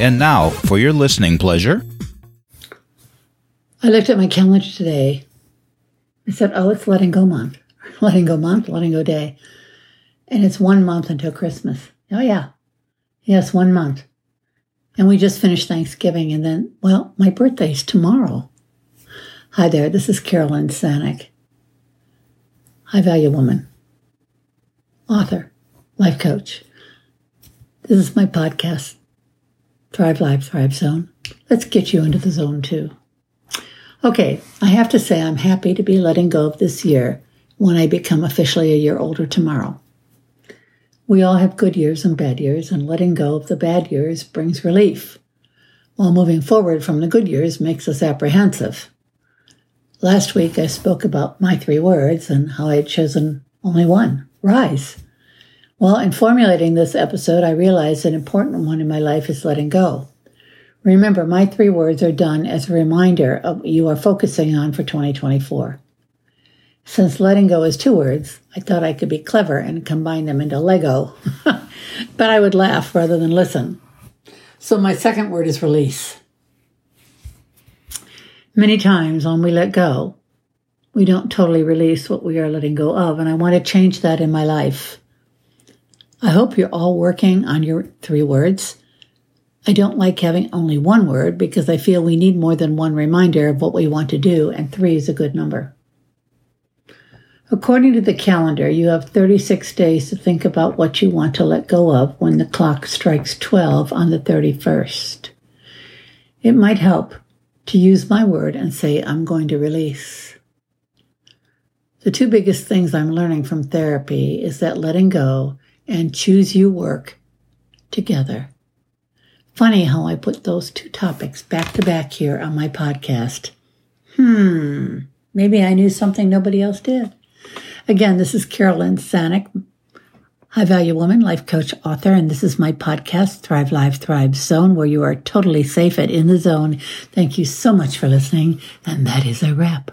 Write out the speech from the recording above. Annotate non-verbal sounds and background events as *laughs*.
And now, for your listening pleasure. I looked at my calendar today. I said, oh, it's letting go month. *laughs* Letting go month, letting go day. And it's one month until Christmas. Oh, yeah. Yes, one month. And we just finished Thanksgiving. And then, well, my birthday's tomorrow. Hi there. This is Carolyn Sanic. High value woman, author, life coach. This is my podcast, Thrive Life, Thrive Zone. Let's get you into the zone too. Okay, I have to say I'm happy to be letting go of this year when I become officially a year older tomorrow. We all have good years and bad years, and letting go of the bad years brings relief, while moving forward from the good years makes us apprehensive. Last week I spoke about my three words and how I had chosen only one rise. Well, in formulating this episode, I realized an important one in my life is letting go. Remember, my three words are done as a reminder of what you are focusing on for 2024. Since letting go is two words, I thought I could be clever and combine them into Lego, *laughs* but I would laugh rather than listen. So my second word is release. Many times when we let go, we don't totally release what we are letting go of, and I want to change that in my life. I hope you're all working on your three words I don't like having only one word because I feel we need more than one reminder of what we want to do, and three is a good number. According to the calendar, you have 36 days to think about what you want to let go of when the clock strikes 12 on the 31st. It might help to use my word and say, I'm going to release. The two biggest things I'm learning from therapy is that letting go and choose you work together. Funny how I put those two topics back to back here on my podcast. Hmm, maybe I knew something nobody else did. Again, this is Carolyn Sanic, high value woman, life coach, author, and this is my podcast, Thrive Life, Thrive Zone, where you are totally safe and in the zone. Thank you so much for listening, and that is a wrap.